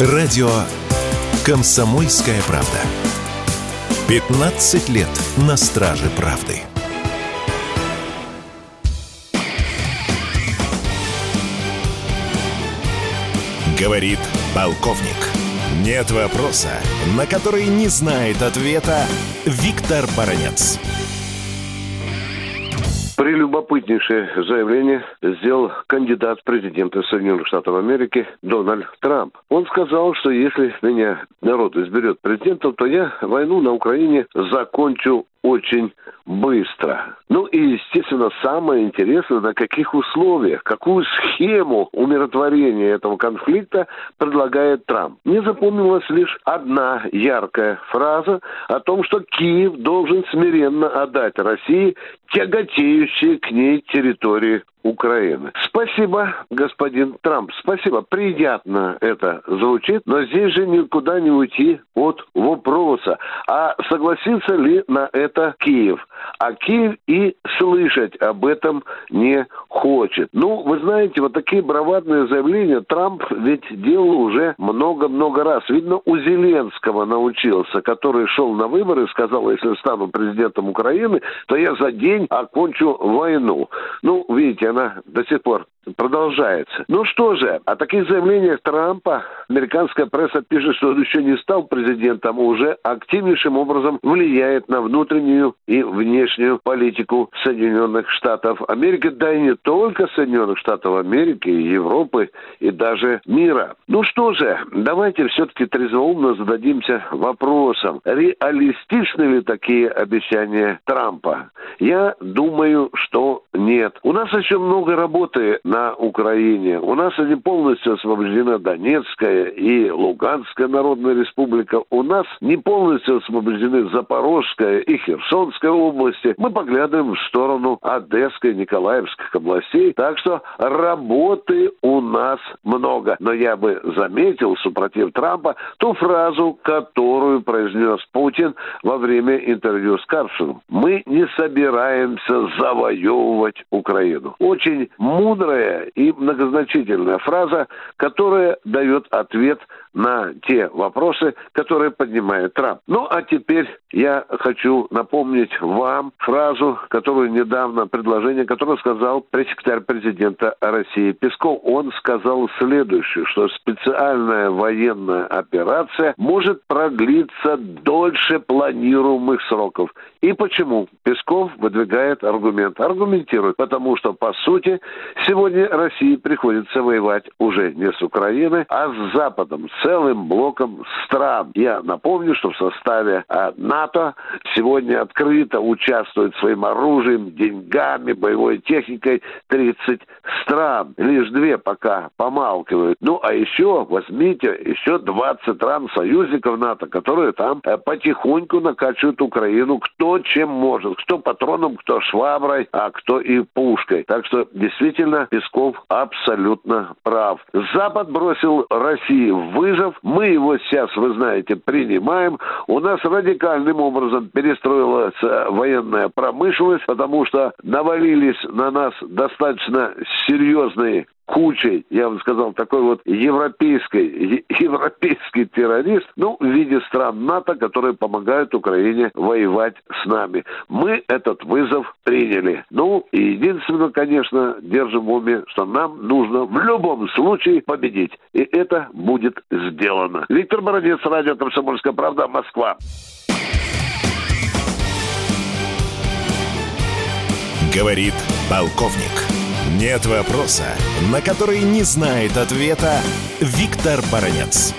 Радио «Комсомольская правда». 15 лет на страже правды. Говорит полковник. Нет вопроса, на который не знает ответа Виктор Баранец прелюбопытнейшее заявление сделал кандидат в президенты Соединенных Штатов Америки Дональд Трамп. Он сказал, что если меня народ изберет президентом, то я войну на Украине закончу очень быстро. Ну и, естественно, самое интересное, на каких условиях, какую схему умиротворения этого конфликта предлагает Трамп. Мне запомнилась лишь одна яркая фраза о том, что Киев должен смиренно отдать России тяготеющие к ней территории Украины. Спасибо, господин Трамп, спасибо. Приятно это звучит, но здесь же никуда не уйти от вопроса, а согласится ли на это Киев? А Киев и слышать об этом не хочет. Ну, вы знаете, вот такие бравадные заявления Трамп ведь делал уже много-много раз. Видно, у Зеленского научился, который шел на выборы и сказал, если стану президентом Украины, то я за день окончу войну. Ну, видите, она до сих пор продолжается. Ну что же, о таких заявлениях Трампа американская пресса пишет, что он еще не стал президентом, а уже активнейшим образом влияет на внутреннюю и внешнюю политику Соединенных Штатов Америки, да и не только Соединенных Штатов Америки, Европы и даже мира. Ну что же, давайте все-таки трезвоумно зададимся вопросом, реалистичны ли такие обещания Трампа? Я думаю, что нет. У нас еще много работы на Украине. У нас они полностью освобождена Донецкая и Луганская Народная Республика. У нас не полностью освобождены Запорожская и Херсонская области. Мы поглядываем в сторону Одесской и Николаевских областей. Так что работы у нас много. Но я бы заметил, супротив Трампа, ту фразу, которую произнес Путин во время интервью с Карсоном. Мы не собираемся завоевывать Украину. Очень мудрая и многозначительная фраза, которая дает ответ на те вопросы, которые поднимает Трамп. Ну, а теперь я хочу напомнить вам фразу, которую недавно, предложение, которое сказал пресс-секретарь президента России Песков. Он сказал следующее, что специальная военная операция может продлиться дольше планируемых сроков. И почему? Песков выдвигает аргумент. Аргументирует, потому что, по сути, сегодня России приходится воевать уже не с Украиной, а с Западом, с целым блоком стран. Я напомню, что в составе э, НАТО сегодня открыто участвует своим оружием, деньгами, боевой техникой 30 стран. Лишь две пока помалкивают. Ну, а еще, возьмите, еще 20 стран союзников НАТО, которые там э, потихоньку накачивают Украину кто чем может. Кто патроном, кто шваброй, а кто и пушкой. Так что, действительно, Песков абсолютно прав. Запад бросил России вызов. Мы его сейчас, вы знаете, принимаем. У нас радикальным образом перестроилась э, военная промышленность, потому что навалились на нас достаточно серьезные кучей, я бы сказал, такой вот европейской, европейский террорист, ну, в виде стран НАТО, которые помогают Украине воевать с нами. Мы этот вызов приняли. Ну, и единственное, конечно, держим в уме, что нам нужно в любом случае победить. И это будет сделано. Виктор Бородец, радио «Комсомольская правда», Москва. Говорит полковник. Нет вопроса, на который не знает ответа Виктор Баранец.